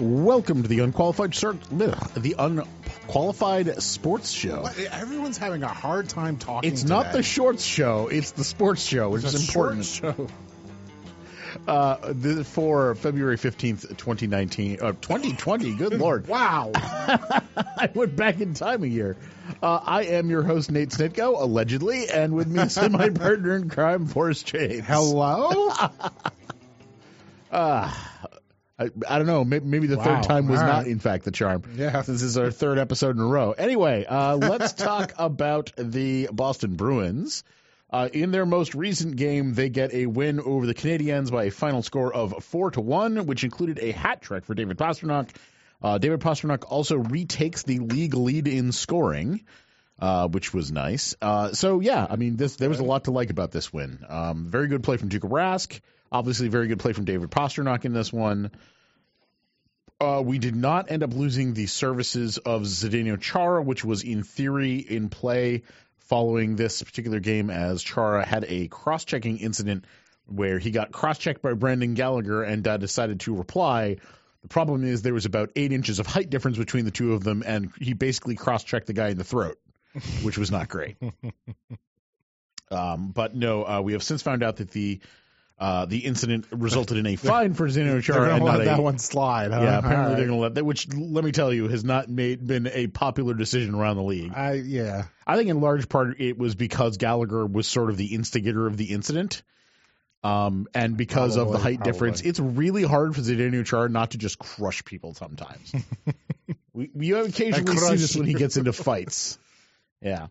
Welcome to the unqualified Sir, the unqualified sports show. What? Everyone's having a hard time talking. It's not the shorts show; it's the sports show, which It's is important. show. Uh, th- for February fifteenth, twenty nineteen, uh, twenty twenty. Good lord! Wow. I went back in time a year. Uh, I am your host Nate Snitko, allegedly, and with me is my partner in crime, Forrest James. Hello. I, I don't know. Maybe, maybe the Wow. third time was not, in fact, the charm. Yeah. This is our third episode in a row. Anyway, uh, let's talk about the Boston Bruins. Uh, in their most recent game, they get a win over the Canadiens by a final score of four to one, which included a hat trick for David Pastrnak. Uh, David Pastrnak also retakes the league lead in scoring, uh, which was nice. Uh, so yeah, I mean, this there was a lot to like about this win. Um, very good play from Tuukka Rask. Obviously, very good play from David Pastrnak in this one. Uh, we did not end up losing the services of Zdeno Chara, which was in theory in play following this particular game, as Chara had a cross-checking incident where he got cross-checked by Brandon Gallagher and uh, decided to reply. The problem is there was about eight inches of height difference between the two of them, and he basically cross-checked the guy in the throat, which was not great. um, but no, uh, we have since found out that the uh, the incident resulted in a fine for gonna and let not that a one slide. Huh? yeah, apparently All they're going to let that. Which let me tell you has not made been a popular decision around the league. I yeah. I think in large part it was because Gallagher was sort of the instigator of the incident, um, and because of the Probably, height difference, it's really hard for Zdeno Chara not to just crush people sometimes. we we occasionally see this when he gets into fights. Yeah.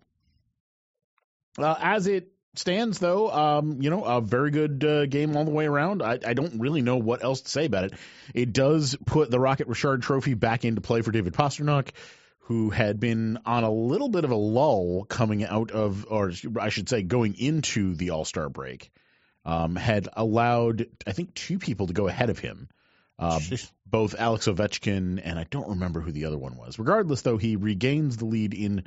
Uh, as it stands, though, um, you know, a very good uh, game all the way around. I, I don't really know what else to say about it. It does put the Rocket Richard Trophy back into play for David Pastrnak, who had been on a little bit of a lull coming out of, or I should say, going into the All Star break. Um, had allowed, I think, two people to go ahead of him. Uh, both Alex Ovechkin and I don't remember who the other one was. Regardless, though, he regains the lead in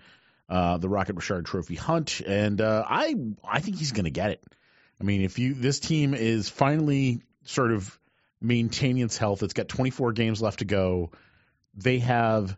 uh, the Rocket Richard Trophy hunt, and uh, I I think he's going to get it. I mean, if you this team is finally sort of maintaining its health, it's got 24 games left to go. They have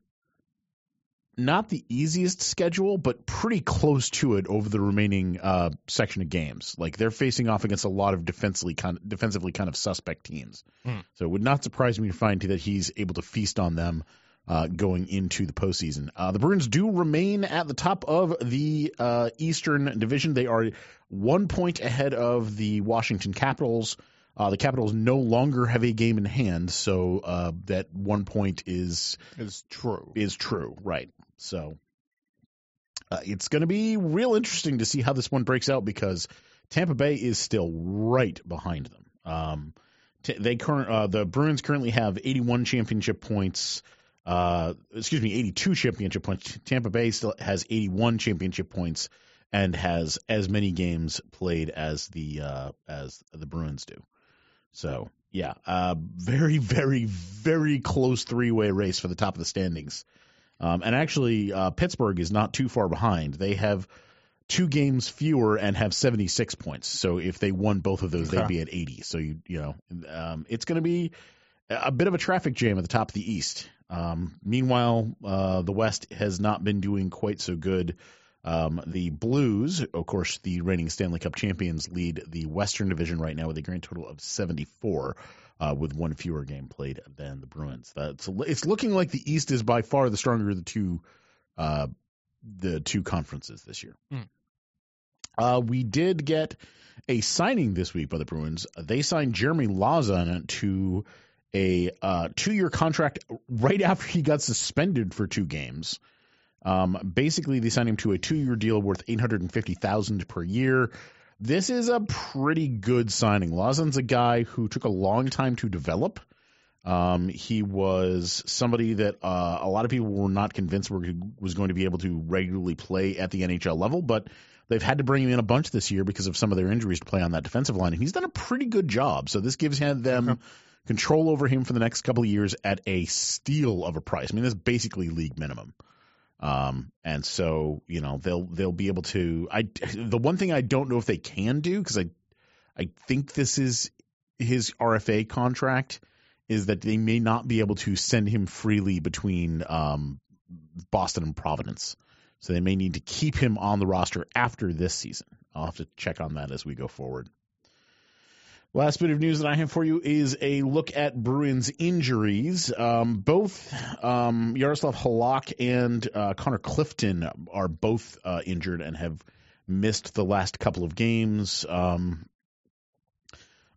not the easiest schedule, but pretty close to it over the remaining uh, section of games. Like they're facing off against a lot of defensively kind defensively kind of suspect teams. Hmm. So it would not surprise me to find that he's able to feast on them uh, going into the postseason. Uh, the Bruins do remain at the top of the uh, Eastern Division. They are one point ahead of the Washington Capitals. Uh, the Capitals no longer have a game in hand, so uh, that one point is It's true. is true, right? So uh, it's going to be real interesting to see how this one breaks out because Tampa Bay is still right behind them. Um, they current uh, the Bruins currently have 81 championship points. Uh, excuse me, 82 championship points. Tampa Bay still has 81 championship points and has as many games played as the uh, as the Bruins do. So yeah, uh, very, very, very close three way race for the top of the standings. Um, and actually, uh, Pittsburgh is not too far behind. They have two games fewer and have 76 points. So if they won both of those, they'd be at 80. So you you know, um, it's going to be a bit of a traffic jam at the top of the East. Um, meanwhile, uh, the West has not been doing quite so good. Um, the Blues, of course, the reigning Stanley Cup champions, lead the Western Division right now with a grand total of 74, uh, with one fewer game played than the Bruins. That's it's looking like the East is by far the stronger of the two, uh, the two conferences this year. Hmm. Uh, we did get a signing this week by the Bruins. They signed Jeremy Lauzon to a uh, two-year contract right after he got suspended for two games. Um, basically, they signed him to a two-year deal worth eight hundred and fifty thousand per year. This is a pretty good signing. Lauzon's a guy who took a long time to develop. Um, he was somebody that uh, a lot of people were not convinced were, was going to be able to regularly play at the NHL level, but they've had to bring him in a bunch this year because of some of their injuries to play on that defensive line, and he's done a pretty good job. So this gives him, them control over him for the next couple of years at a steal of a price. I mean, that's basically league minimum. Um, and so you know they'll they'll be able to. I the one thing I don't know if they can do because I I think this is his RFA contract is that they may not be able to send him freely between um, Boston and Providence. So they may need to keep him on the roster after this season. I'll have to check on that as we go forward. Last bit of news that I have for you is a look at Bruins injuries. Um, both um, Yaroslav Halak and uh, Connor Clifton are both uh, injured and have missed the last couple of games. Um,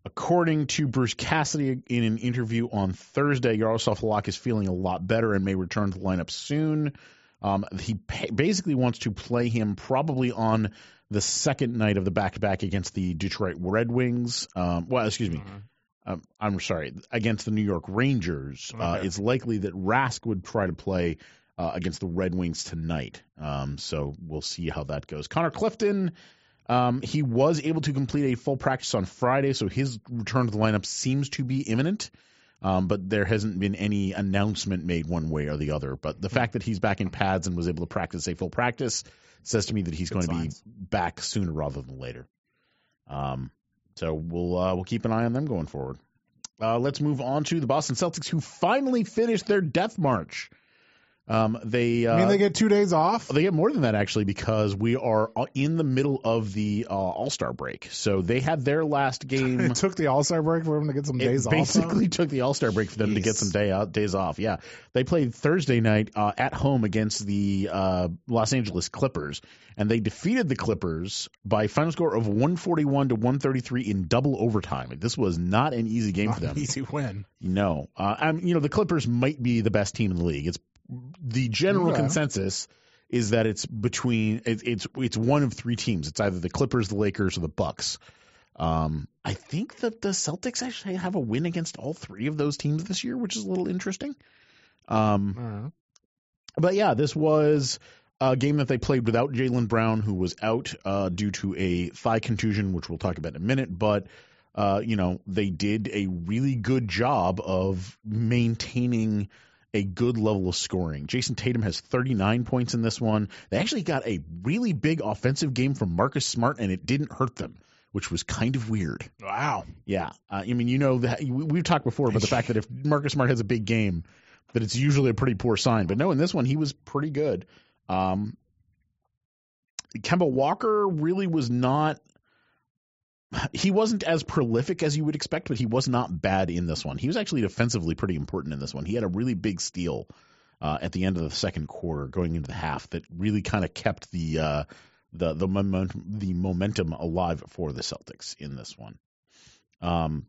according to Bruce Cassidy in an interview on Thursday, Yaroslav Halak is feeling a lot better and may return to the lineup soon. Um, he pa- basically wants to play him probably on the second night of the back to back against the Detroit Red Wings. Um, well, excuse me. Um, I'm sorry, against the New York Rangers. Uh, it's likely that Rask would try to play uh, against the Red Wings tonight. Um, so we'll see how that goes. Connor Clifton, um, he was able to complete a full practice on Friday, so his return to the lineup seems to be imminent. Um, but there hasn't been any announcement made one way or the other. But the fact that he's back in pads and was able to practice a full practice says to me that he's Good going to be back sooner rather than later. Um, so we'll uh, we'll keep an eye on them going forward. Uh, let's move on to the Boston Celtics, who finally finished their death march. Um, they uh, I mean, they get two days off. they get more than that actually because we are in the middle of the uh, All Star break. So they had their last game. It took the All Star break for them to get some days off. basically took the All Star break for them to get some day out days off. Yeah, they played Thursday night uh, at home against the uh, Los Angeles Clippers, and they defeated the Clippers by a final score of 141 to 133 in double overtime. This was not an easy game Not for them. an easy win. No, uh, I'm, you know the Clippers might be the best team in the league. It's the general consensus is that it's between it, it's it's one of three teams. It's either the Clippers, the Lakers, or the Bucks. Um, I think that the Celtics actually have a win against all three of those teams this year, which is a little interesting. Um, right. but yeah, this was a game that they played without Jaylen Brown, who was out uh, due to a thigh contusion, which we'll talk about in a minute. But uh, you know, they did a really good job of maintaining a good level of scoring. Jayson Tatum has 39 points in this one. They actually got a really big offensive game from Marcus Smart, and it didn't hurt them, which was kind of weird. Wow. Yeah, uh, I mean, you know, that we- we've talked before about the fact that if Marcus Smart has a big game, that it's usually a pretty poor sign. But no, in this one, he was pretty good. Um, Kemba Walker really was not. He wasn't as prolific as you would expect, but he was not bad in this one. He was actually defensively pretty important in this one. He had a really big steal uh, at the end of the second quarter, going into the half, that really kind of kept the uh, the the momentum the momentum alive for the Celtics in this one. Um,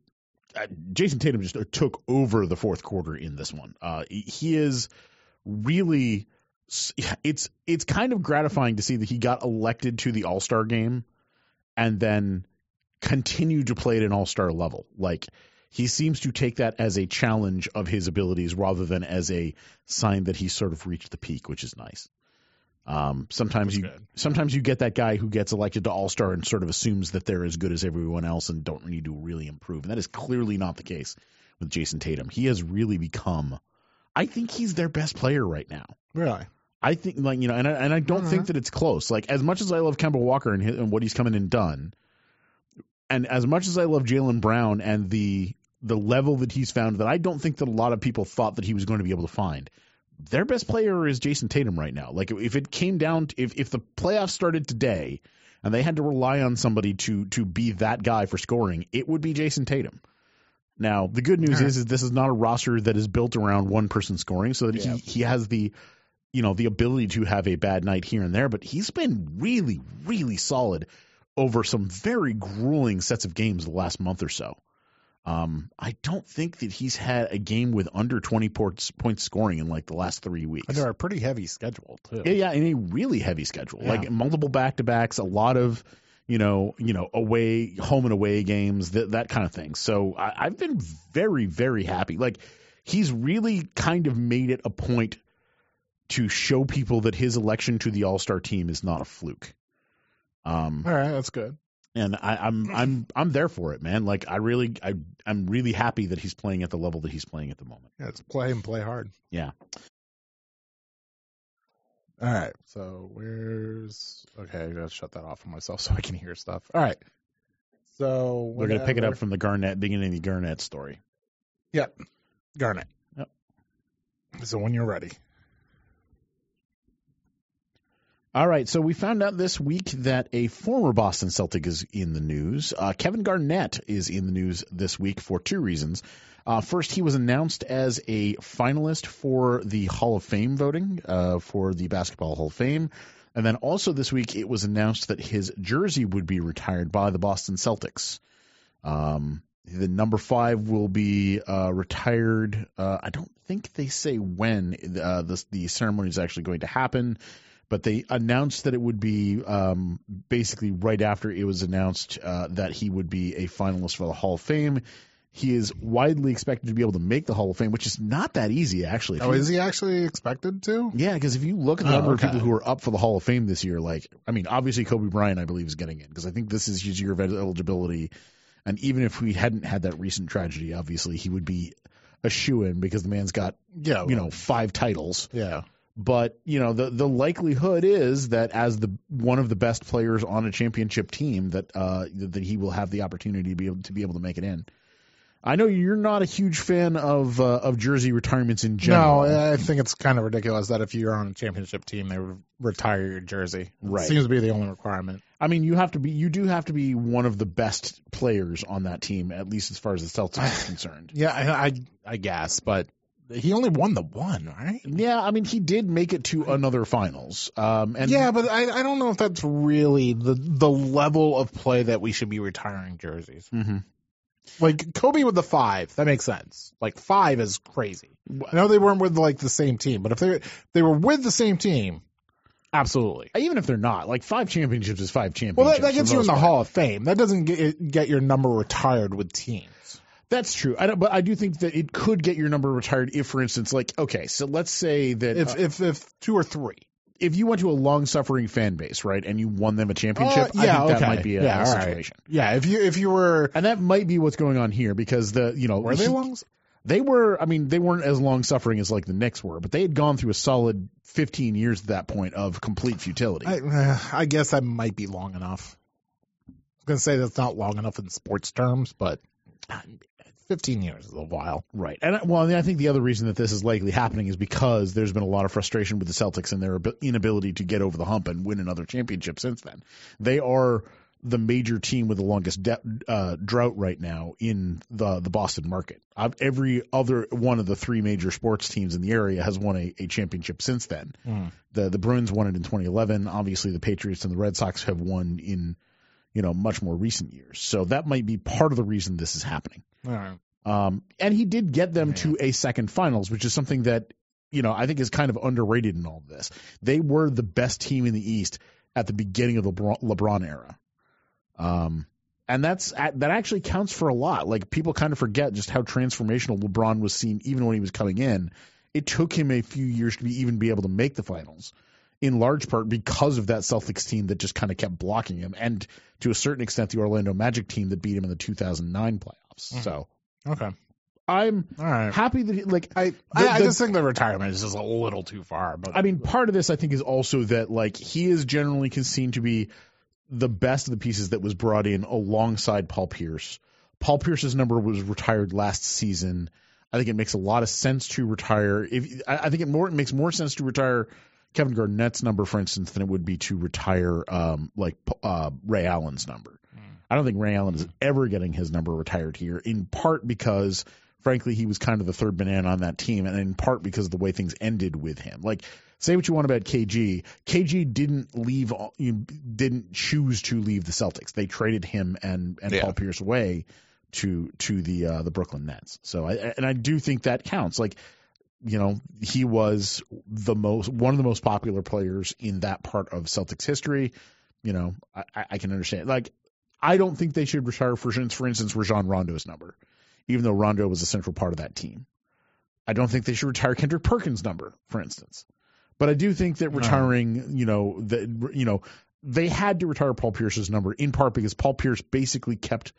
uh, Jayson Tatum just took over the fourth quarter in this one. Uh, he- is really it's it's kind of gratifying to see that he got elected to the All Star game and then continued to play at an All Star level. Like he seems to take that as a challenge of his abilities rather than as a sign that he's sort of reached the peak, which is nice. Um, sometimes That's you good. sometimes you get that guy who gets elected to All Star and sort of assumes that they're as good as everyone else and don't need to really improve, and that is clearly not the case with Jayson Tatum. He has really become. I think he's their best player right now. Really? I think like you know, and I, and I don't Alright. think that it's close. Like as much as I love Kemba Walker and, his, and what he's come in and done, and as much as I love Jaylen Brown and the the level that he's found, that I don't think that a lot of people thought that he was going to be able to find. Their best player is Jayson Tatum right now. Like if it came down, to, if if the playoffs started today, and they had to rely on somebody to to be that guy for scoring, it would be Jayson Tatum. Now the good news Alright. is, is this is not a roster that is built around one person scoring, so that Yeah. he he has the you know the ability to have a bad night here and there, but he's been really really solid over some very grueling sets of games the last month or so. Um, I don't think that he's had a game with under 20 points, points scoring in like the last three weeks. And they're a pretty heavy schedule too. Yeah, yeah, in a really heavy schedule, Yeah. like multiple back to backs, a lot of you know, you know, away, home and away games, that that kind of thing. So I, I've been very, very happy. Like he's really kind of made it a point to show people that his election to the All Star team is not a fluke. Um, All right, that's good. and I, I'm I'm I'm there for it, man. Like I really I I'm really happy that he's playing at the level that he's playing at the moment. Yeah, it's play and play hard. Yeah. All right. So where's okay? I gotta shut that off for myself so I can hear stuff. All right. So We're gonna pick it up from the Garnett beginning of the Garnett story. Yep. Garnett. Yep. So when you're ready. All right, so we found out this week that a former Boston Celtic is in the news. Uh, Kevin Garnett is in the news this week for two reasons. Uh, first, he was announced as a finalist for the Hall of Fame voting uh, for the Basketball Hall of Fame. And then also this week, it was announced that his jersey would be retired by the Boston Celtics. Um, the number five will be uh, retired. Uh, I don't think they say when uh, the, the ceremony is actually going to happen but they announced that it would be um, basically right after it was announced uh, that he would be a finalist for the Hall of Fame. He is widely expected to be able to make the Hall of Fame, which is not that easy, actually. If Oh, you- is he actually expected to? yeah, because if you look at the Oh, number okay. of people who are up for the Hall of Fame this year, like, I mean, obviously Kobe Bryant, I believe, is getting in because I think this is his year of eligibility. And even if we hadn't had that recent tragedy, obviously he would be a shoe in because the man's got, Yeah. you know, five titles Yeah. But you know the the likelihood is that as the one of the best players on a championship team that uh that he will have the opportunity to be able to be able to make it in. I know you're not a huge fan of uh, of jersey retirements in general. No, I think it's kind of ridiculous that if you're on a championship team, they retire your jersey. Right. Seems to be the only requirement. I mean, you have to be you do have to be one of the best players on that team, at least as far as the Celtics are concerned. Yeah, I, I, I guess, but he only won the one, right? Yeah, I mean, he did make it to another finals. Um, and yeah, but I, I don't know if that's really the the level of play that we should be retiring jerseys. Mhm. Like Kobe with the five, that makes sense. Like five is crazy. I know they weren't with like the same team, but if they they were with the same team, absolutely. even if they're not, like five championships is five championships. Well, that, that gets you in the part. Hall of Fame. That doesn't get get your number retired with teams. That's true. I don't, but I do think that it could get your number retired if, for instance, like okay, so let's say that If uh, if if two or three. if you went to a long-suffering fan base, right, and you won them a championship, Uh, I yeah, think that might be a, Yeah, a all right. situation. Yeah, if you if you were And that might be what's going on here because the you know were they he- long? they were I mean they weren't as long suffering as like the Knicks were, but they had gone through a solid 15 years at that point of complete futility. I, uh, I guess that might be long enough. I'm gonna say that's not long enough in sports terms, but uh, fifteen years is a while. Right. And well, I think the other reason that this is likely happening is because there's been a lot of frustration with the Celtics and their inability to get over the hump and win another championship since then. They are the major team with the longest de- uh, drought right now in the the Boston market. Uh, every other one of the three major sports teams in the area has won a, a championship since then. Mm. The the Bruins won it in 2011. Obviously, the Patriots and the Red Sox have won in you know much more recent years. So that might be part of the reason this is happening. All right. Um, and he did get them to a second finals, which is something that, you know, I think is kind of underrated in all of this. They were the best team in the East at the beginning of the LeBron, LeBron era. Um, and that's that actually counts for a lot. Like people kind of forget just how transformational LeBron was seen even when he was coming in. It took him a few years to be, even be able to make the finals, in large part because of that Celtics team that just kind of kept blocking him, and to a certain extent the Orlando Magic team that beat him in the 2009 playoffs. Mhm. So Okay. I'm right. happy that he, like I, The- I, I the- just think the retirement is just a little too far. But I mean part of this I think is also that like he is generally seen to be the best of the pieces that was brought in alongside Paul Pierce. Paul Pierce's number was retired last season. I think it makes a lot of sense to retire. If I, I think it more it makes more sense to retire Kevin Garnett's number, for instance, than it would be to retire um, like uh, Ray Allen's number. I don't think Ray Allen is ever getting his number retired here. In part because, frankly, he was kind of the third banana on that team, and in part because of the way things ended with him. Like, say what you want about KG, KG didn't leave, you didn't choose to leave the Celtics. They traded him and and Yeah. Paul Pierce away to to the uh, the Brooklyn Nets. So I and I do think that counts. Like you know, he was the most one of the most popular players in that part of Celtics history. You know, I, I- can understand. Like, I don't think they should retire for instance, for instance, Rajon Rondo's number, even though Rondo was a central part of that team. I don't think they should retire Kendrick Perkins' number, for instance. But I do think that No. retiring, you know, that you know, they had to retire Paul Pierce's number in part because Paul Pierce basically kept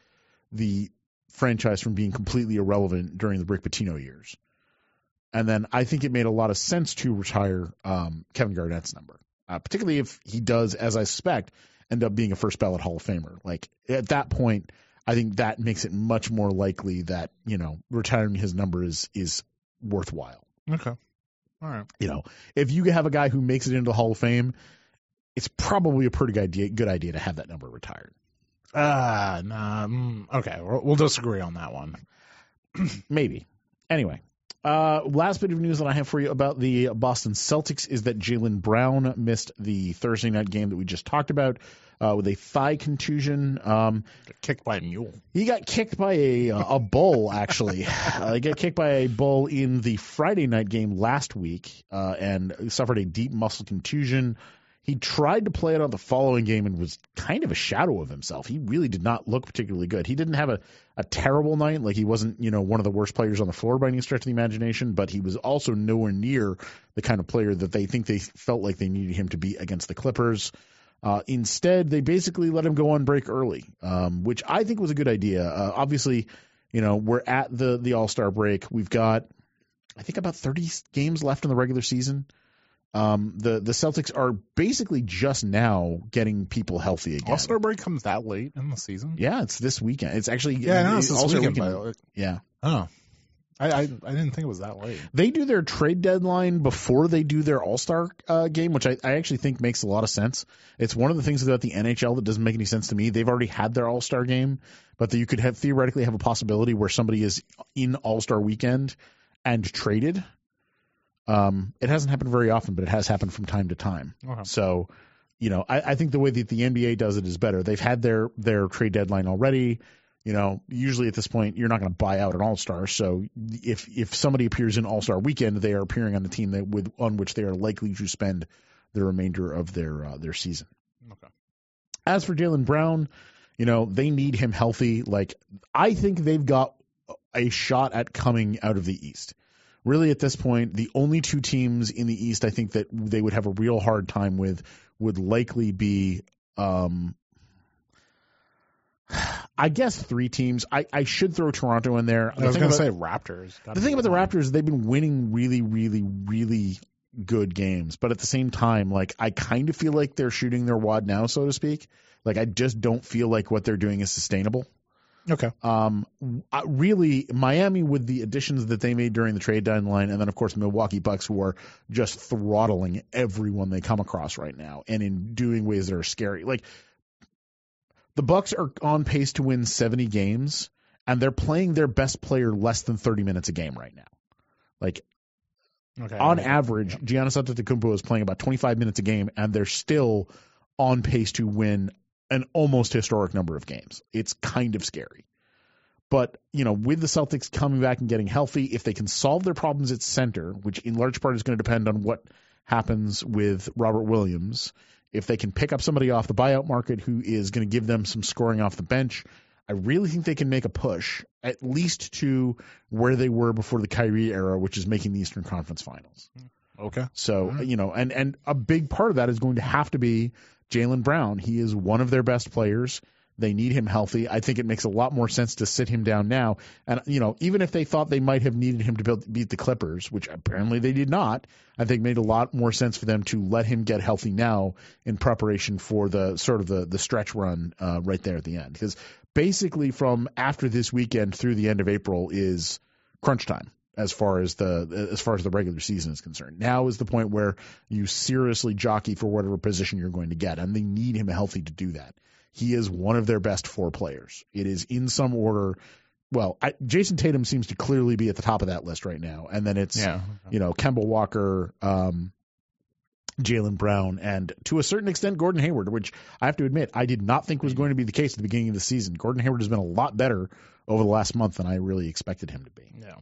the franchise from being completely irrelevant during the Rick Pitino years. And then I think it made a lot of sense to retire um, Kevin Garnett's number, uh, particularly if he does, as I suspect, end up being a first ballot Hall of Famer. Like at that point, I think that makes it much more likely that you know retiring his number is is worthwhile. Okay. All right. You know, if you have a guy who makes it into the Hall of Fame, it's probably a pretty good idea, good idea to have that number retired. Uh, nah, mm, okay. We'll, we'll disagree on that one. Maybe. Anyway, uh, last bit of news that I have for you about the Boston Celtics is that Jaylen Brown missed the Thursday night game that we just talked about uh, with a thigh contusion. Um, kicked by a mule. he got kicked by a uh, a bull actually. uh, he got kicked by a bull in the Friday night game last week uh, and suffered a deep muscle contusion. He tried to play it on the following game and was kind of a shadow of himself. He really did not look particularly good. He didn't have a, a terrible night, like he wasn't, you know, one of the worst players on the floor by any stretch of the imagination, but he was also nowhere near the kind of player that they think they felt like they needed him to be against the Clippers. Uh, instead, they basically let him go on break early, um, which I think was a good idea. Uh, obviously, you know, we're at the the All Star break. We've got, I think, about 30 games left in the regular season. Um, the the Celtics are basically just now getting people healthy again. All Star break comes that late in the season. Yeah, it's this weekend. It's actually Yeah, I know it's this weekend. weekend. Yeah, Oh, I, I I didn't think it was that late. they do their trade deadline before they do their All Star uh, game, which I, I actually think makes a lot of sense. It's one of the things about the NHL that doesn't make any sense to me. They've already had their All Star game, but you could have theoretically have a possibility where somebody is in All Star weekend and traded. Um, it hasn't happened very often, but it has happened from time to time. So, you know, I, I think the way that the NBA does it is better. They've had their their trade deadline already. You know, usually at this point, you're not going to buy out an All Star. So if if somebody appears in All Star Weekend, they are appearing on the team that with on which they are likely to spend the remainder of their uh, their season. Okay. As for Jaylen Brown, you know, they need him healthy. Like I think they've got a shot at coming out of the East. Really, at this point, the only two teams in the East I think that they would have a real hard time with would likely be, um, I guess, three teams. I, I should throw Toronto in there. I was going to say Raptors. the thing about the Raptors is they've been winning really, really, really good games, but at the same time, like I kind of feel like they're shooting their wad now, so to speak. Like I just don't feel like what they're doing is sustainable. Okay. Um, really, Miami with the additions that they made during the trade deadline, and then of course the Milwaukee Bucks, who are just throttling everyone they come across right now, and in doing ways that are scary. Like the Bucks are on pace to win 70 games, and they're playing their best player less than 30 minutes a game right now. Like Okay. on average, Giannis Antetokounmpo is playing about 25 minutes a game, and they're still on pace to win an almost historic number of games. It's kind of scary. But, you know, with the Celtics coming back and getting healthy, if they can solve their problems at center, which in large part is going to depend on what happens with Robert Williams, if they can pick up somebody off the buyout market who is going to give them some scoring off the bench, I really think they can make a push, at least to where they were before the Kyrie era, which is making the Eastern Conference Finals. Okay. So Mhm. you know, and and a big part of that is going to have to be Jaylen Brown. He is one of their best players. They need him healthy. I think it makes a lot more sense to sit him down now. And you know, even if they thought they might have needed him to build, beat the Clippers, which apparently they did not, I think made a lot more sense for them to let him get healthy now in preparation for the sort of the the stretch run uh, right there at the end. Because basically, from after this weekend through the end of April is crunch time as far as the as far as the regular season is concerned. Now is the point where you seriously jockey for whatever position you're going to get, and they need him healthy to do that. He is one of their best four players. It is in some order. Well, I, Jayson Tatum seems to clearly be at the top of that list right now, and then it's Yeah. you know Kemba Walker, um, Jaylen Brown, and to a certain extent Gordon Hayward, which I have to admit I did not think was going to be the case at the beginning of the season. Gordon Hayward has been a lot better over the last month than I really expected him to be. Yeah.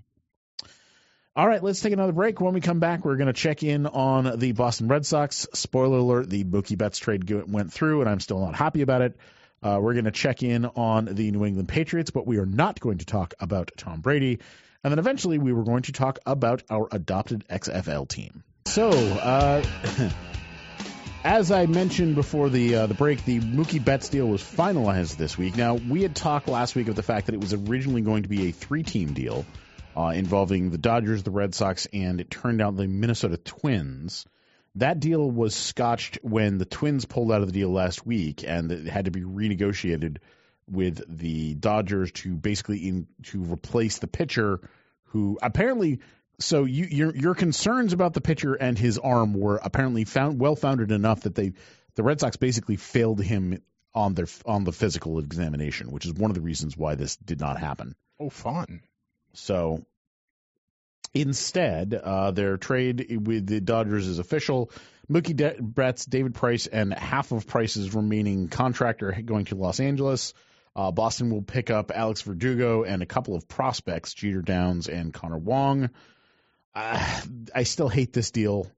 All right, let's take another break. When we come back, we're going to check in on the Boston Red Sox. Spoiler alert: the Mookie Betts trade went through, and I'm still not happy about it. Uh, we're going to check in on the New England Patriots, but we are not going to talk about Tom Brady. And then eventually, we were going to talk about our adopted XFL team. So, uh, as I mentioned before the uh, the break, the Mookie Betts deal was finalized this week. Now, we had talked last week of the fact that it was originally going to be a three team deal uh, involving the Dodgers, the Red Sox, and it turned out the Minnesota Twins. That deal was scotched when the Twins pulled out of the deal last week, and it had to be renegotiated with the Dodgers to basically in, to replace the pitcher who apparently so you, your your concerns about the pitcher and his arm were apparently found well founded enough that they the Red Sox basically failed him on their on the physical examination, which is one of the reasons why this did not happen. Oh, fun. So instead, uh, their trade with the Dodgers is official. Mookie De- Betts, David Price, and half of Price's remaining contract are going to Los Angeles. Uh, Boston will pick up Alex Verdugo and a couple of prospects, Jeter Downs and Connor Wong. Uh, I still hate this deal.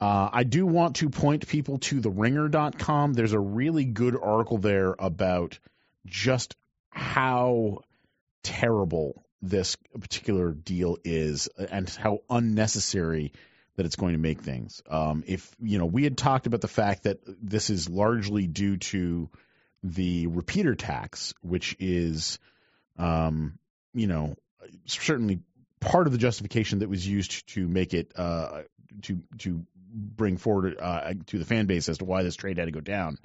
Uh, I do want to point people to the ringer.com. There's a really good article there about just how terrible this particular deal is and how unnecessary that it's going to make things. Um, if you know, we had talked about the fact that this is largely due to the repeater tax, which is, um, you know, certainly part of the justification that was used to make it uh, to to bring forward uh, to the fan base as to why this trade had to go down.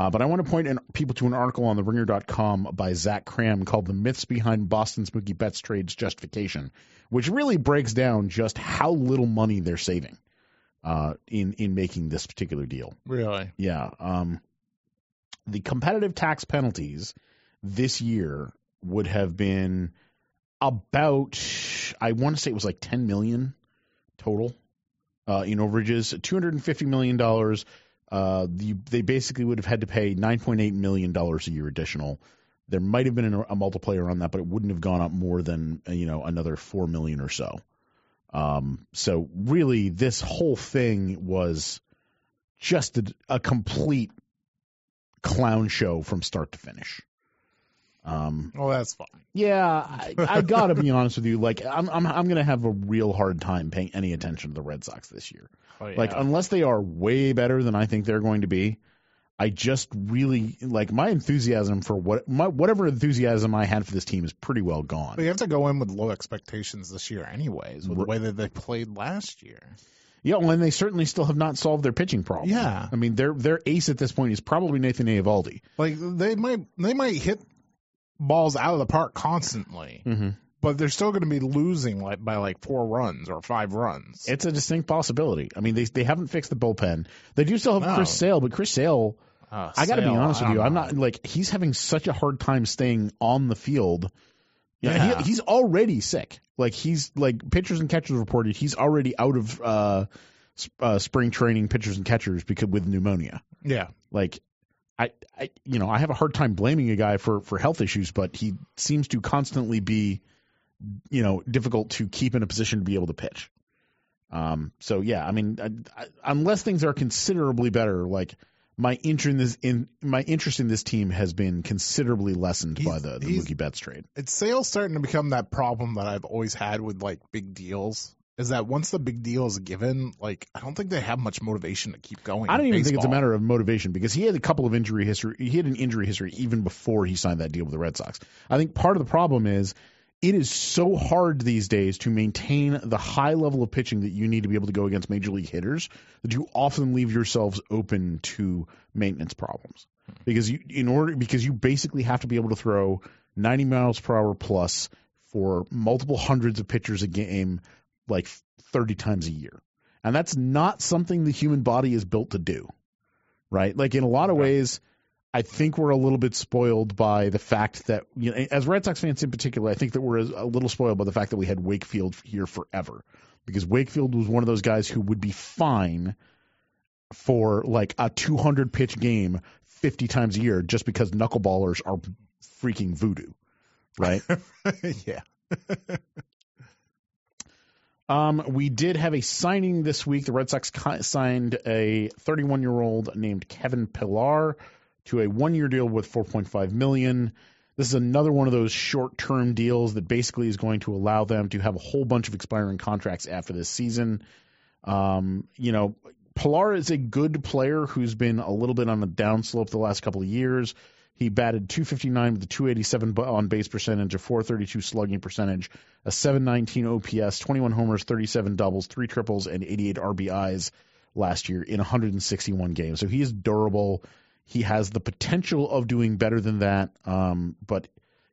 Uh, but I want to point in, people to an article on the ringer.com by Zach Kram called The Myths Behind Boston's Mookie Betts Trade's Justification, which really breaks down just how little money they're saving uh, in, in making this particular deal. Really? Yeah. Um, the competitive tax penalties this year would have been about, I want to say it was like 10 million total uh, in overages, $250 million uh, the, they basically would have had to pay 9.8 million dollars a year additional. There might have been a, a, multiplier on that, but it wouldn't have gone up more than uh, you know another four million or so. Um, so really, this whole thing was just a, a complete clown show from start to finish. Um, well, that's fine. Yeah, I, I gotta be honest with you. Like, I'm I'm I'm gonna have a real hard time paying any attention to the Red Sox this year. Oh, yeah. Like, unless they are way better than I think they're going to be, I just really like my enthusiasm for what my whatever enthusiasm I had for this team is pretty well gone. But you have to go in with low expectations this year, anyways, with the way that they played last year. Yeah, well, and they certainly still have not solved their pitching problem. Yeah, I mean, their their ace at this point is probably Nathan Eovaldi. Like they might they might hit balls out of the park constantly. Mm-hmm. But they're still going to be losing like by like four runs or five runs. It's a distinct possibility. I mean, they they haven't fixed the bullpen. They do still have no. Chris Sale, but Chris Sale, uh, I got to be honest with you, know. I'm not like he's having such a hard time staying on the field. yeah, he, he's already sick. Like he's like pitchers and catchers reported he's already out of uh, uh, spring training pitchers and catchers because with pneumonia. Yeah, like I, I, you know, I have a hard time blaming a guy for for health issues, but he seems to constantly be, you know, difficult to keep in a position to be able to pitch. Um, so yeah, I mean, I, I, unless things are considerably better, like my interest in this in my interest in this team has been considerably lessened he's, by the, the Mookie Betts trade. It's Sale's starting to become that problem that I've always had with like big deals is that once the big deal is given, like I don't think they have much motivation to keep going. I don't even baseball. think it's a matter of motivation because he had a couple of injury history. He had an injury history even before he signed that deal with the Red Sox. I think part of the problem is it is so hard these days to maintain the high level of pitching that you need to be able to go against major league hitters that you often leave yourselves open to maintenance problems because you in order because you basically have to be able to throw 90 miles per hour plus for multiple hundreds of pitchers a game like 30 times a year. And that's not something the human body is built to do. Right? Like in a lot of ways, I think we're a little bit spoiled by the fact that, you know, as Red Sox fans in particular, I think that we're a little spoiled by the fact that we had Wakefield here forever. Because Wakefield was one of those guys who would be fine for like a 200 pitch game 50 times a year just because knuckleballers are freaking voodoo. Right? yeah. Um, we did have a signing this week. The Red Sox signed a 31 year old named Kevin Pillar to a one year deal with 4.5 million. This is another one of those short term deals that basically is going to allow them to have a whole bunch of expiring contracts after this season. Um, you know, Pillar is a good player who's been a little bit on the downslope the last couple of years. He batted 259 with a 287 on base percentage, a 432 slugging percentage, a 719 OPS, 21 homers, 37 doubles, three triples, and 88 RBIs last year in 161 games. So he is durable. He has the potential of doing better than that, um, but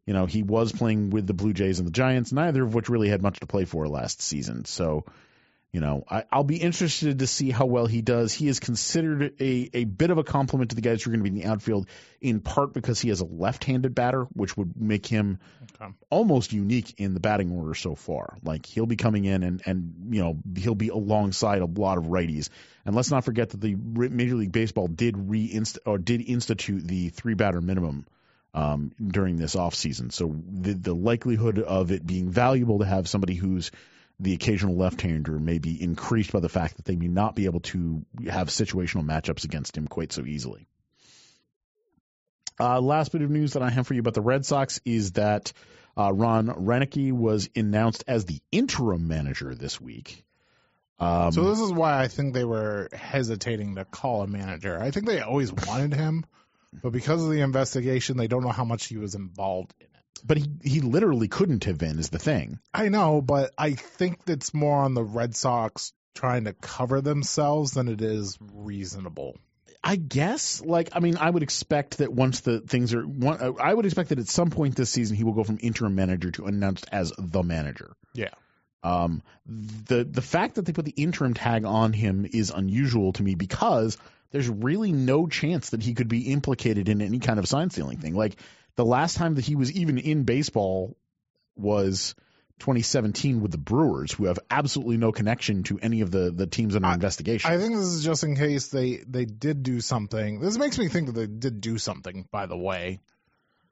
you know he was playing with the Blue Jays and the Giants, neither of which really had much to play for last season. So, you know, I, I'll be interested to see how well he does. He is considered a, a bit of a complement to the guys who are going to be in the outfield, in part because he has a left-handed batter, which would make him Okay. almost unique in the batting order so far. Like he'll be coming in and and you know he'll be alongside a lot of righties. And let's not forget that the Major League Baseball did reinst or did institute the three batter minimum um, during this offseason. So the the likelihood of it being valuable to have somebody who's the occasional left-hander may be increased by the fact that they may not be able to have situational matchups against him quite so easily. Uh, last bit of news that I have for you about the Red Sox is that uh, Ron Roenicke was announced as the interim manager this week. Um, So this is why I think they were hesitating to call a manager. I think they always wanted him, but because of the investigation, they don't know how much he was involved in. But he he literally couldn't have been is the thing. I know, but I think it's more on the Red Sox trying to cover themselves than it is reasonable. I guess, like, I mean, I would expect that once the things are, one, I would expect that at some point this season he will go from interim manager to announced as the manager. Yeah. Um, the the fact that they put the interim tag on him is unusual to me because there's really no chance that he could be implicated in any kind of sign stealing thing. Like the last time that he was even in baseball was 2017 with the Brewers, who have absolutely no connection to any of the the teams under I- investigation. I think this is just in case they they did do something. This makes me think that they did do something. By the way,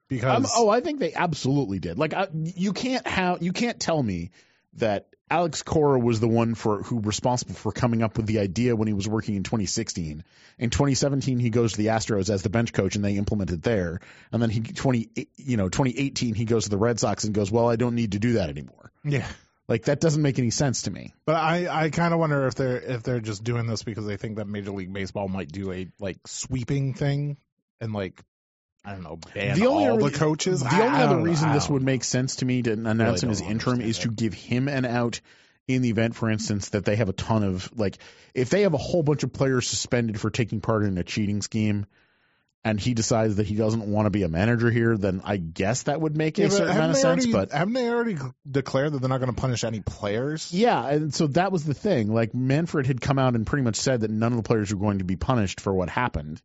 because Um, oh, I think they absolutely did. Like, I, you can't have, you can't tell me that Alex Cora was the one for who responsible for coming up with the idea when he was working in 2016. In 2017, he goes to the Astros as the bench coach, and they implement it there. And then he 20, you know, 2018, he goes to the Red Sox and goes, "Well, I don't need to do that anymore." yeah. Like that doesn't make any sense to me. But I, I kind of wonder if they're if they're just doing this because they think that Major League Baseball might do a like sweeping thing and like I don't know ban The only all other- the coaches. The I- only I other reason this would make sense to me to announce him don't as interim is to give him an out in the event, for instance, that they have a ton of like if they have a whole bunch of players suspended for taking part in a cheating scheme. And he decides that he doesn't want to be a manager here, then I guess that would make Yeah, a certain amount of sense. already, But haven't they already declared that they're not going to punish any players? yeah, and so that was the thing. Like Manfred had come out and pretty much said that none of the players were going to be punished for what happened.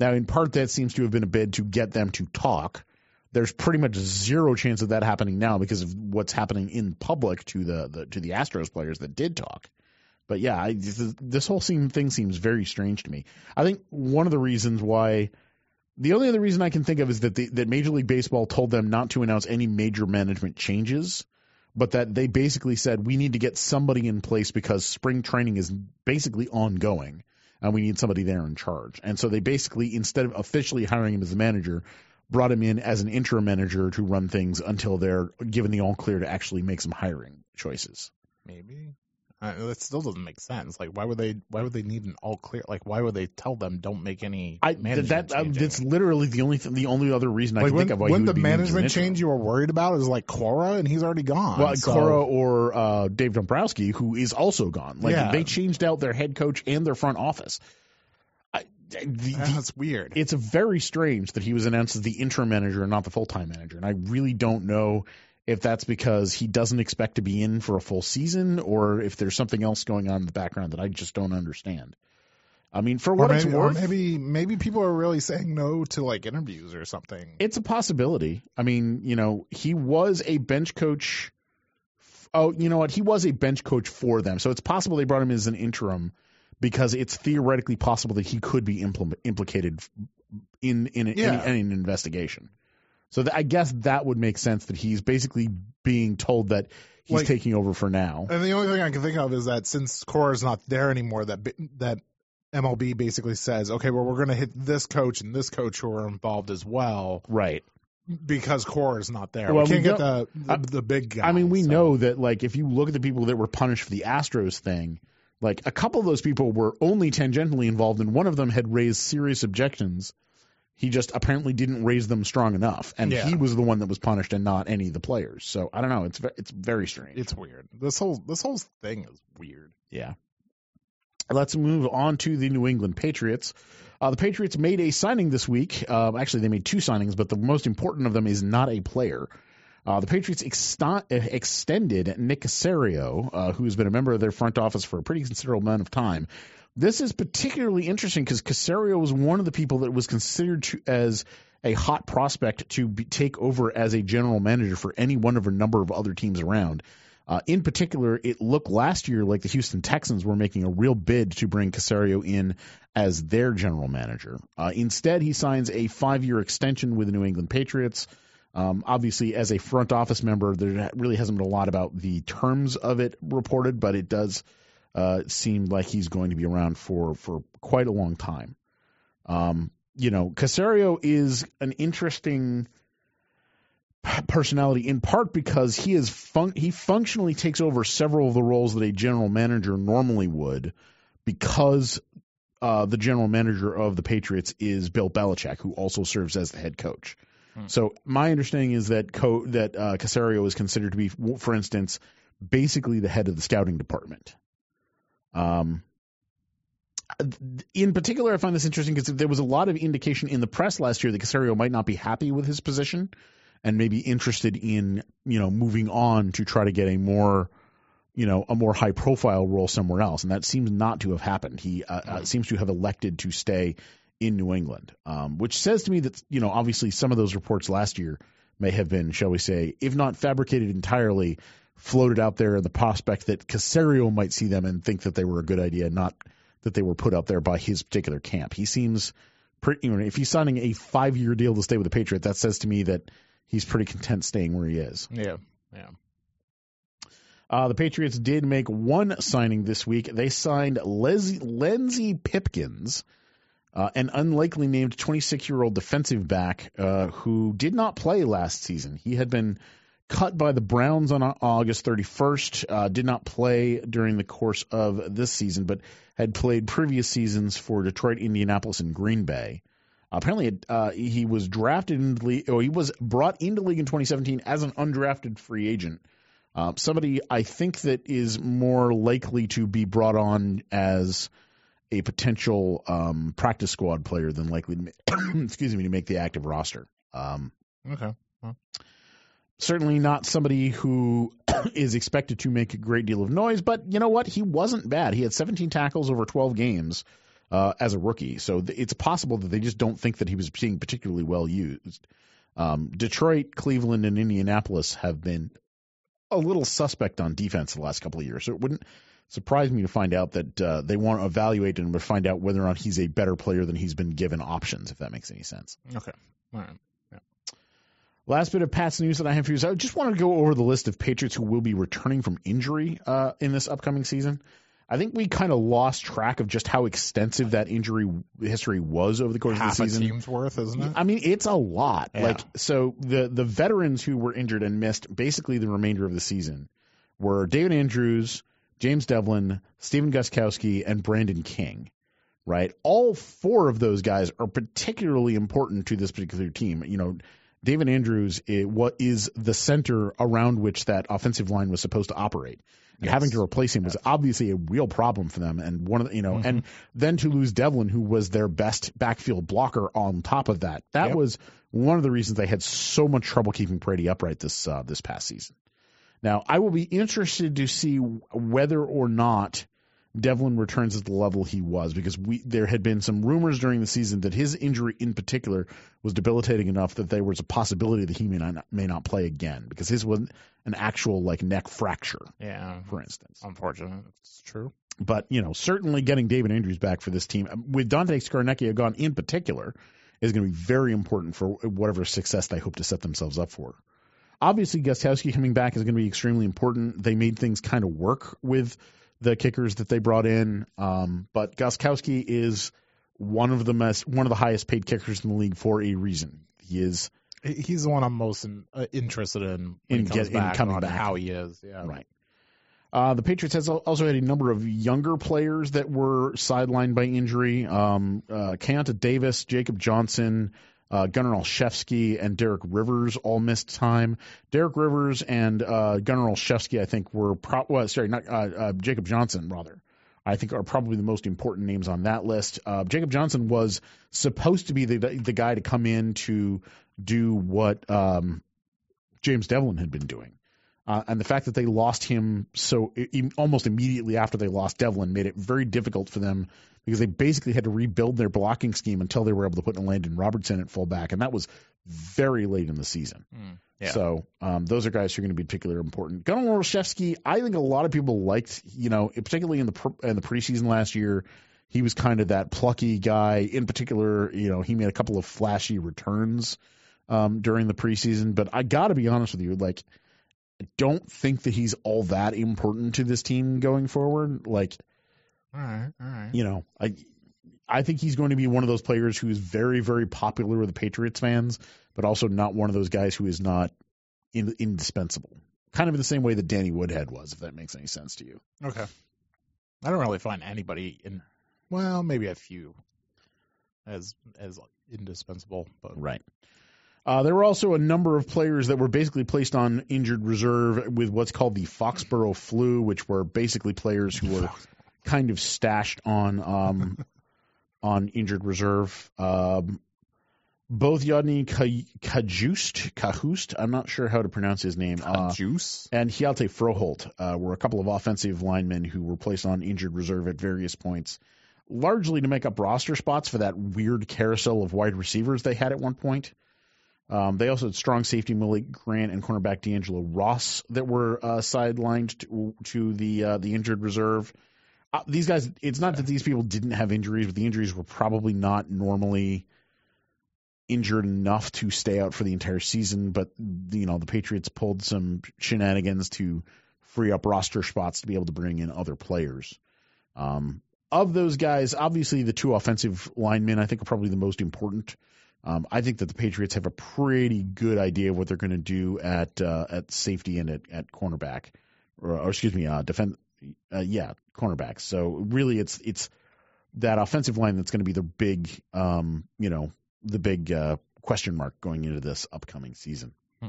Now, in part, that seems to have been a bid to get them to talk. There's pretty much zero chance of that happening now because of what's happening in public to the, the to the Astros players that did talk. But yeah, I, this, this whole seem, thing seems very strange to me. I think one of the reasons why, the only other reason I can think of is that the, that Major League Baseball told them not to announce any major management changes but that they basically said we need to get somebody in place because spring training is basically ongoing and we need somebody there in charge. And so they basically, instead of officially hiring him as the manager, brought him in as an interim manager to run things until they're given the all clear to actually make some hiring choices. Maybe. Uh, that still doesn't make sense. Like, why would they? Why would they need an all clear? Like, why would they tell them don't make any I management that that's literally the only th- the only other reason I like can when, think of why when the would be named management change you were worried about is like Cora, and he's already gone. Well, so- Cora or uh, Dave Dombrowski, who is also gone. Like Yeah. they changed out their head coach and their front office. I, the, the, That's weird. it's very strange that he was announced as the interim manager and not the full time manager. And I really don't know if that's because he doesn't expect to be in for a full season or if there's something else going on in the background that I just don't understand. I mean, for or what maybe, it's or worth, maybe maybe people are really saying no to like interviews or something. it's a possibility. I mean, you know, he was a bench coach. Oh, you know what? He was a bench coach for them. So it's possible they brought him as an interim because it's theoretically possible that he could be implement, implicated in in, Yeah. in, in an investigation. So th- I guess that would make sense that he's basically being told that he's Like- taking over for now. And the only thing I can think of is that since Cora's not there anymore, that that MLB basically says, okay, well, we're going to hit this coach and this coach who are involved as well Right. because Cora's not there. Well, we can't we get the the, I- the big guy. I mean, we so- know that like if you look at the people that were punished for the Astros thing, like a couple of those people were only tangentially involved, and one of them had raised serious objections. He just apparently didn't raise them strong enough, and Yeah. he was the one that was punished, and not any of the players. So I don't know. It's it's very strange. it's weird. This whole this whole thing is weird. Yeah. Let's move on to the New England Patriots. Uh, the Patriots made a signing this week. Uh, actually, they made two signings, but the most important of them is not a player. Uh, the Patriots ext- extended Nick Caserio, uh, who's been a member of their front office for a pretty considerable amount of time. This is particularly interesting because Caserio was one of the people that was considered to, as a hot prospect to be, take over as a general manager for any one of a number of other teams around. Uh, in particular, it looked last year like the Houston Texans were making a real bid to bring Caserio in as their general manager. Uh, instead, he signs a five year extension with the New England Patriots. Um, obviously, as a front office member, there really hasn't been a lot about the terms of it reported, but it does uh, seem like he's going to be around for, for quite a long time. Um, you know, Caserio is an interesting personality in part because he is fun- he functionally takes over several of the roles that a general manager normally would because uh, the general manager of the Patriots is Bill Belichick, who also serves as the head coach. Hmm. So my understanding is that Co- that uh, Caserio is considered to be, for instance, basically the head of the scouting department. Um, in particular, I find this interesting because there was a lot of indication in the press last year that Caserio might not be happy with his position and maybe interested in you know moving on to try to get a more you know a more high profile role somewhere else, and that seems not to have happened. He uh, uh, seems to have elected to stay in New England, um, which says to me that you know obviously some of those reports last year may have been, shall we say, if not fabricated entirely, floated out there in the prospect that Caserio might see them and think that they were a good idea, not that they were put out there by his particular camp. He seems pretty. You know, if he's signing a five year deal to stay with the Patriot, that says to me that he's pretty content staying where he is. Yeah, yeah. Uh, the Patriots did make one signing this week. They signed Les- Lenzy Pipkins, uh, an unlikely named 26 year old defensive back uh, who did not play last season. He had been cut by the Browns on August 31st, uh, did not play during the course of this season, but had played previous seasons for Detroit, Indianapolis, and Green Bay. Apparently, uh, he was drafted into the league, or he was brought into the league in 2017 as an undrafted free agent. Uh, somebody I think that is more likely to be brought on as a potential um, practice squad player than likely to, make, excuse me, to make the active roster. Um, okay. certainly not somebody who is expected to make a great deal of noise, but you know what? He wasn't bad. He had 17 tackles over 12 games uh, as a rookie, so th- it's possible that they just don't think that he was being particularly well used. Um, Detroit, Cleveland, and Indianapolis have been a little suspect on defense the last couple of years, so it wouldn't surprise me to find out that uh, they want to evaluate him to find out whether or not he's a better player than he's been given options, if that makes any sense. Okay. All right. Last bit of Pats news that I have for you is I just wanted to go over the list of Patriots who will be returning from injury uh, in this upcoming season. I think we kind of lost track of just how extensive that injury history was over the course Half of the season. a team's worth, isn't it? I mean, it's a lot. Yeah. Like so, the the veterans who were injured and missed basically the remainder of the season were David Andrews, James Develin, Stephen Gostkowski, and Brandon King. Right, all four of those guys are particularly important to this particular team. You know, David Andrews is, what is the center around which that offensive line was supposed to operate. And Yes. having to replace him was obviously a real problem for them. And one of the, you know, and then to lose Develin, who was their best backfield blocker on top of that, that Yep. was one of the reasons they had so much trouble keeping Brady upright this uh, this past season. Now, I will be interested to see whether or not Develin returns at the level he was because we there had been some rumors during the season that his injury in particular was debilitating enough that there was a possibility that he may not may not play again because his was an actual like neck fracture, Yeah. for instance. Unfortunate. It's true. But you know, certainly getting David Andrews back for this team um, with Dante Scarnecchia gone in particular is going to be very important for whatever success they hope to set themselves up for. Obviously, Gostkowski coming back is going to be extremely important. They made things kind of work with the kickers that they brought in, um, but Gostkowski is one of the most, one of the highest paid kickers in the league for a reason. He is He's the one I'm most in, uh, interested in In get- in coming back. how he is. Yeah. Right. Uh, the Patriots has also had a number of younger players that were sidelined by injury. Um, uh, Keionta Davis, Jakob Johnson, uh, Gunnar Olszewski, and Derek Rivers all missed time. Derek Rivers and uh, Gunnar Olszewski, I think, were pro- well, sorry, not uh, uh, Jakob Johnson rather. I think are probably the most important names on that list. Uh, Jakob Johnson was supposed to be the the guy to come in to do what um, James Develin had been doing. Uh, and the fact that they lost him so almost immediately after they lost Develin made it very difficult for them because they basically had to rebuild their blocking scheme until they were able to put in Landon Robertson at fullback, and that was very late in the season. Mm, yeah. So um, those are guys who are going to be particularly important. Gunnar Olszewski, I think a lot of people liked, you know, particularly in the in the preseason last year, he was kind of that plucky guy. In particular, you know, he made a couple of flashy returns um, during the preseason. But I got to be honest with you, like, I don't think that he's all that important to this team going forward. Like, all right, all right. you know, I I think he's going to be one of those players who is very, very popular with the Patriots fans, but also not one of those guys who is not in, indispensable. Kind of in the same way that Danny Woodhead was, if that makes any sense to you. Okay. I don't really find anybody in. Well, maybe a few as as indispensable, but Right. Uh, there were also a number of players that were basically placed on injured reserve with what's called the Foxborough flu, which were basically players who were kind of stashed on um, on injured reserve. Um, both Yodny Cajuste, Kahust, I'm not sure how to pronounce his name, uh, and Hjalte Froholt uh, were a couple of offensive linemen who were placed on injured reserve at various points, largely to make up roster spots for that weird carousel of wide receivers they had at one point. Um, they also had strong safety Malik Gant and cornerback D'Angelo Ross that were uh, sidelined to, to the uh, the injured reserve. Uh, these guys, it's not that these people didn't have injuries, but the injuries were probably not normally injured enough to stay out for the entire season. But you know, the Patriots pulled some shenanigans to free up roster spots to be able to bring in other players. Um, of those guys, obviously the two offensive linemen I think are probably the most important. Um, I think that the Patriots have a pretty good idea of what they're going to do at uh, at safety and at, at cornerback, or, or excuse me, uh, defend, uh, yeah, cornerback. So really, it's it's that offensive line that's going to be the big, um, you know, the big uh, question mark going into this upcoming season. Hmm.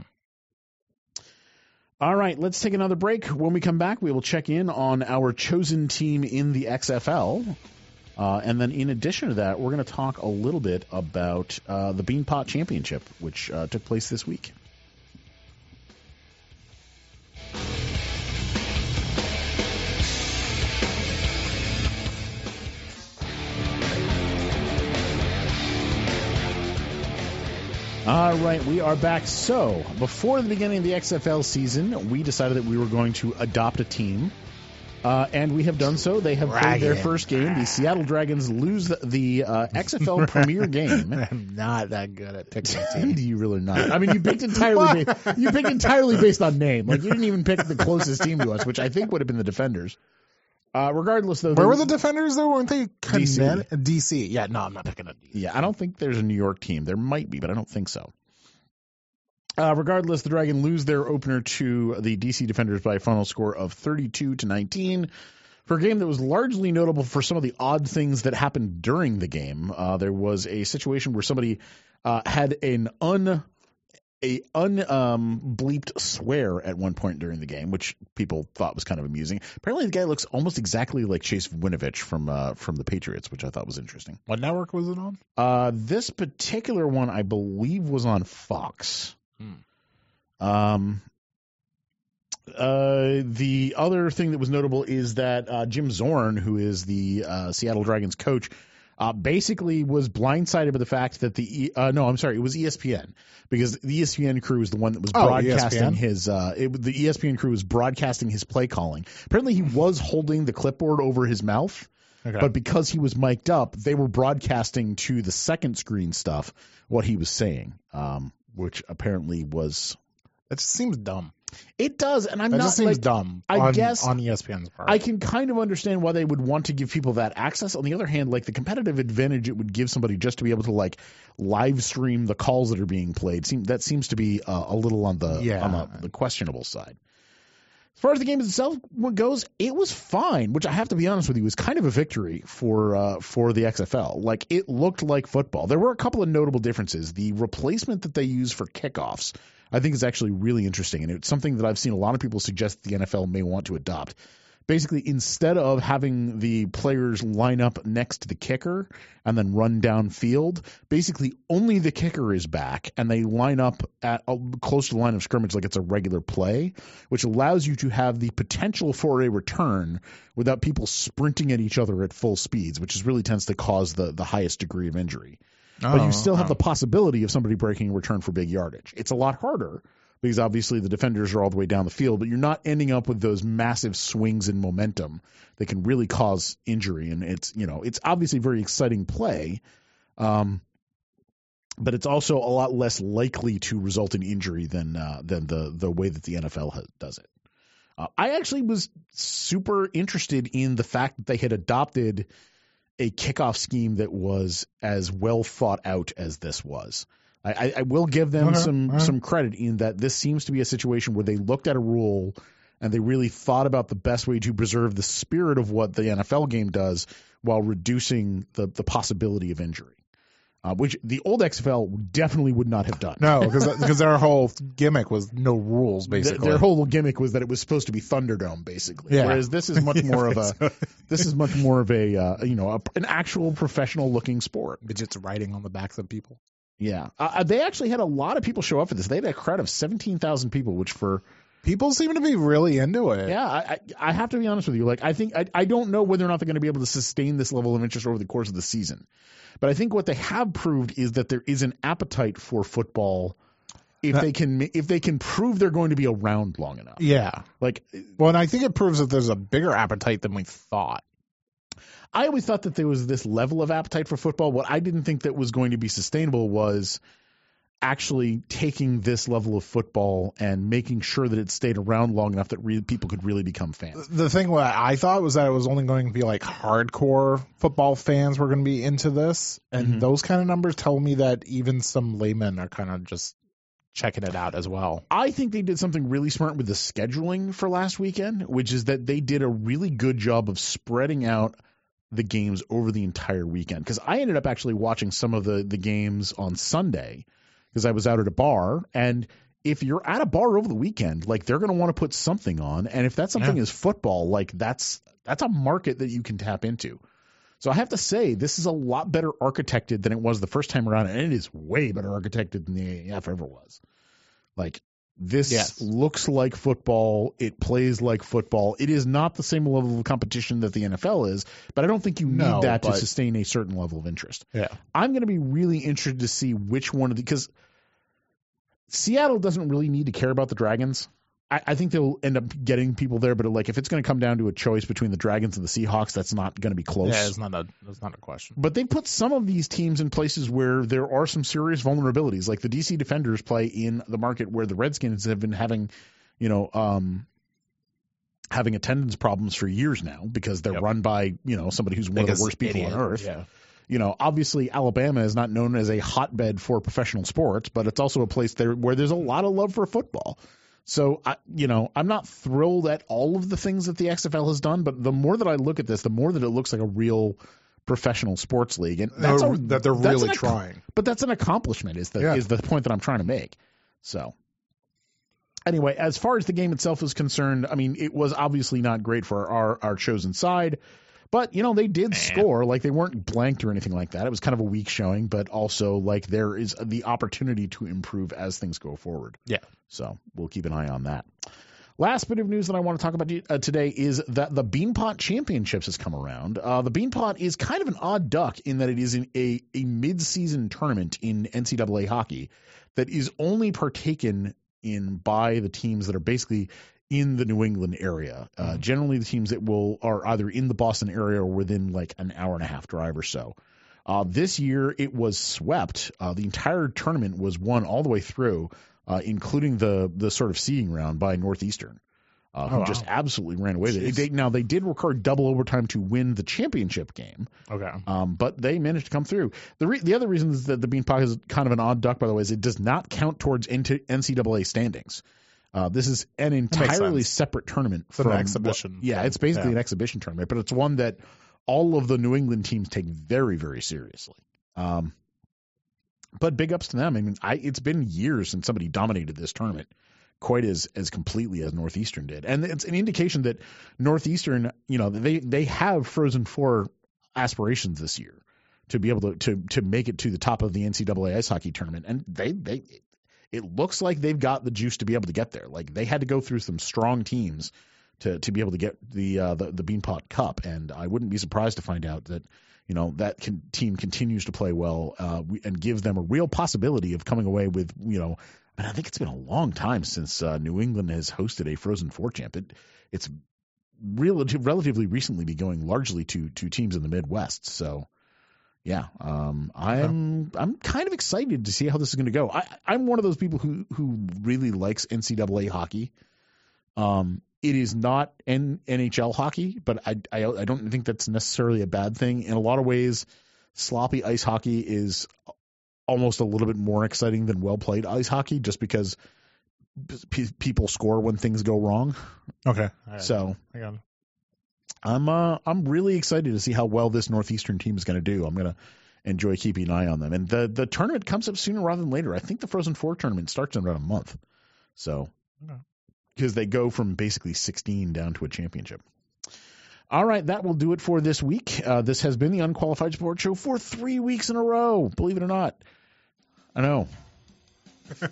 All right, let's take another break. When we come back, we will check in on our chosen team in the XFL. Uh, and then, in addition to that, we're going to talk a little bit about uh, the Beanpot Championship, which uh, took place this week. All right, we are back. So, before the beginning of the XFL season, we decided that we were going to adopt a team. Uh, and we have done so. They have played their first game. The Seattle Dragons lose the, the uh, XFL Premier game. I'm not that good at picking Do you really not? I mean, you picked entirely based, you picked entirely based on name. Like you didn't even pick the closest team to us, which I think would have been the Defenders. Uh, regardless, though, Where were the defenders though? Weren't they DC. DC. Yeah, no, I'm not picking a DC. Yeah, I don't think there's a New York team. There might be, but I don't think so. Uh, regardless, the Dragon lose their opener to the DC Defenders by a final score of 32 to 19 for a game that was largely notable for some of the odd things that happened during the game. Uh, there was a situation where somebody uh, had an un a un um, bleeped swear at one point during the game, which people thought was kind of amusing. Apparently, the guy looks almost exactly like Chase Winovich from uh, from the Patriots, which I thought was interesting. What network was it on? Uh, this particular one, I believe, was on Fox. Hmm. Um, uh, the other thing that was notable is that uh, Jim Zorn, who is the uh, Seattle Dragons coach, uh, basically was blindsided by the fact that the E- uh, no, I'm sorry, it was ESPN because the ESPN crew is the one that was Oh, broadcasting ESPN? his. Uh, it, the ESPN crew was broadcasting his play calling. Apparently, he was holding the clipboard over his mouth. Okay. But because he was mic'd up, they were broadcasting to the second screen stuff what he was saying, um, which apparently was. it seems dumb. It does, and I'm That not just seems like. dumb. I on, guess- on ESPN's part. I can kind of understand why they would want to give people that access. On the other hand, like the competitive advantage it would give somebody just to be able to like live stream the calls that are being played, seem, that seems to be uh, a little on the Yeah. on the, the questionable side. As far as the game itself goes, it was fine, which I have to be honest with you was kind of a victory for uh, for the XFL. Like it looked like football. There were a couple of notable differences. The replacement that they use for kickoffs, I think, is actually really interesting, and it's something that I've seen a lot of people suggest the NFL may want to adopt. Basically instead of having the players line up next to the kicker and then run downfield, basically only the kicker is back and they line up at uh, close to the line of scrimmage like it's a regular play, which allows you to have the potential for a return without people sprinting at each other at full speeds, which is really tends to cause the the highest degree of injury. but you still have the possibility of somebody breaking a return for big yardage. It's a lot harder because obviously the defenders are all the way down the field, but you're not ending up with those massive swings in momentum that can really cause injury. And it's you know it's obviously very exciting play, um, but it's also a lot less likely to result in injury than uh, than the the way that the NFL does it. Uh, I actually was super interested in the fact that they had adopted a kickoff scheme that was as well thought out as this was. I, I will give them Okay, some right. some credit in that this seems to be a situation where they looked at a rule and they really thought about the best way to preserve the spirit of what the NFL game does while reducing the the possibility of injury, uh, which the old XFL definitely would not have done. No, because because their whole gimmick was no rules, basically. Their whole gimmick was that it was supposed to be Thunderdome, basically. Yeah. Whereas this is much more of a this is much more of a uh, you know a, an actual professional looking sport. midgets riding on the backs of people. Yeah, uh, they actually had a lot of people show up for this. They had a crowd of seventeen thousand people, which for People seem to be really into it. yeah, I, I I have to be honest with you. Like I think I I don't know whether or not they're going to be able to sustain this level of interest over the course of the season, but I think what they have proved is that there is an appetite for football. If they can, if they can prove they're going to be around long enough, Yeah. like Well, and I think it proves that there's a bigger appetite than we thought. I always thought that there was this level of appetite for football. What I didn't think that was going to be sustainable was actually taking this level of football and making sure that it stayed around long enough that re- people could really become fans. The thing what I thought was that it was only going to be like hardcore football fans were going to be into this, and Mhm. those kind of numbers tell me that even some laymen are kind of just checking it out as well. I think they did something really smart with the scheduling for last weekend, which is that they did a really good job of spreading out the games over the entire weekend. Because I ended up actually watching some of the the games on Sunday because I was out at a bar and. If you're at a bar over the weekend, like they're going to want to put something on, and if that something Yeah. is football, like that's that's a market that you can tap into. So I have to say, this is a lot better architected than it was the first time around, and it is way better architected than the AAF ever was. Like this Yes. looks like football. It plays like football. It is not the same level of competition that the NFL is, but I don't think you need No, that to sustain a certain level of interest. Yeah. I'm going to be really interested to see which one of the because Seattle doesn't really need to care about the Dragons. I, I think they'll end up getting people there, but like if it's going to come down to a choice between the Dragons and the Seahawks, that's not going to be close. Yeah, it's not a it's not a question. But they put some of these teams in places where there are some serious vulnerabilities. Like the DC Defenders play in the market where the Redskins have been having, you know, um, having attendance problems for years now because they're Yep. run by, you know, somebody who's one of the worst people idiot. on earth. Yeah. You know, obviously Alabama is not known as a hotbed for professional sports, but it's also a place there where there's a lot of love for football. So, I, you know, I'm not thrilled at all of the things that the XFL has done, but the more that I look at this, the more that it looks like a real professional sports league, and that's a, that they're really an trying. But that's an accomplishment. Is the Yeah. is the point that I'm trying to make. So, anyway, as far as the game itself is concerned, I mean, it was obviously not great for our our chosen side. But you know they did score, like they weren't blanked or anything like that. It was kind of a weak showing, but also like there is the opportunity to improve as things go forward. Yeah. So we'll keep an eye on that. Last bit of news that I want to talk about uh, today is that the Beanpot Championships has come around. Uh, the Beanpot is kind of an odd duck in that it is a, a mid-season tournament in NCAA hockey that is only partaken in by the teams that are basically in the New England area. Uh, Generally, the teams that will are either in the Boston area or within like an hour and a half drive or so. Uh, this year, it was swept. Uh, the entire tournament was won all the way through, uh, including the the sort of seeding round by Northeastern, uh, who Oh, wow. just absolutely ran away. Jeez. They, now they did record double overtime to win the championship game, Okay. um, but they managed to come through. The re- the other reason is that the Beanpot is kind of an odd duck, by the way, is it does not count towards NCAA standings. Uh, this is an entirely separate tournament. It's an from exhibition. what- yeah, it's basically Yeah. an exhibition tournament, but it's one that all of the New England teams take very, very seriously. Um, but big ups to them. I mean, I, it's been years since somebody dominated this tournament. quite as as completely as Northeastern did, and it's an indication that Northeastern, you know, they they have Frozen Four aspirations this year to be able to to to make it to the top of the NCAA ice hockey tournament, and they they it looks like they've got the juice to be able to get there. Like they had to go through some strong teams to to be able to get the uh, the, the Beanpot Cup, and I wouldn't be surprised to find out that you know that can, team continues to play well uh, and gives them a real possibility of coming away with you know. And I think it's been a long time since uh, New England has hosted a Frozen Four champ. It, it's relative, relatively recently be going largely to to teams in the Midwest. So yeah, um, I'm I'm kind of excited to see how this is going to go. I, I'm one of those people who who really likes NCAA hockey. Um, it is not N- NHL hockey, but I, I I don't think that's necessarily a bad thing. In a lot of ways, sloppy ice hockey is almost a little bit more exciting than well played ice hockey, just because p- people score when things go wrong. Okay. So Hang on. I'm uh, I'm really excited to see how well this Northeastern team is going to do. I'm going to enjoy keeping an eye on them. And the the tournament comes up sooner rather than later. I think the Frozen Four tournament starts in about a month. So because they go from basically 16 down to a championship. All right, that will do it for this week. Uh, this has been the Unqualified Sports Show for three weeks in a row. Believe it or not, I know.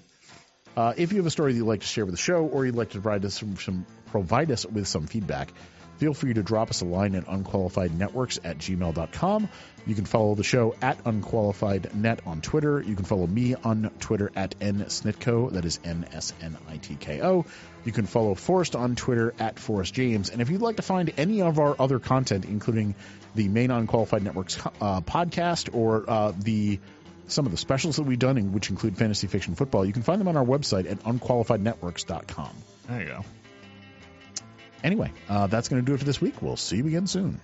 uh, if you have a story that you'd like to share with the show, or you'd like to provide us some, some provide us with some feedback, feel free to drop us a line at unqualifiednetworks at gmail.com. You can follow the show at unqualifiednet on Twitter. You can follow me on Twitter at nsnitko. That is N S N I T K O. You can follow Forrest on Twitter at Forrest James. And if you'd like to find any of our other content, including the main Unqualified Networks uh, podcast or uh, the some of the specials that we've done, which include fantasy fiction football, you can find them on our website at unqualifiednetworks.com. There you go. Anyway, uh, that's going to do it for this week. We'll see you again soon.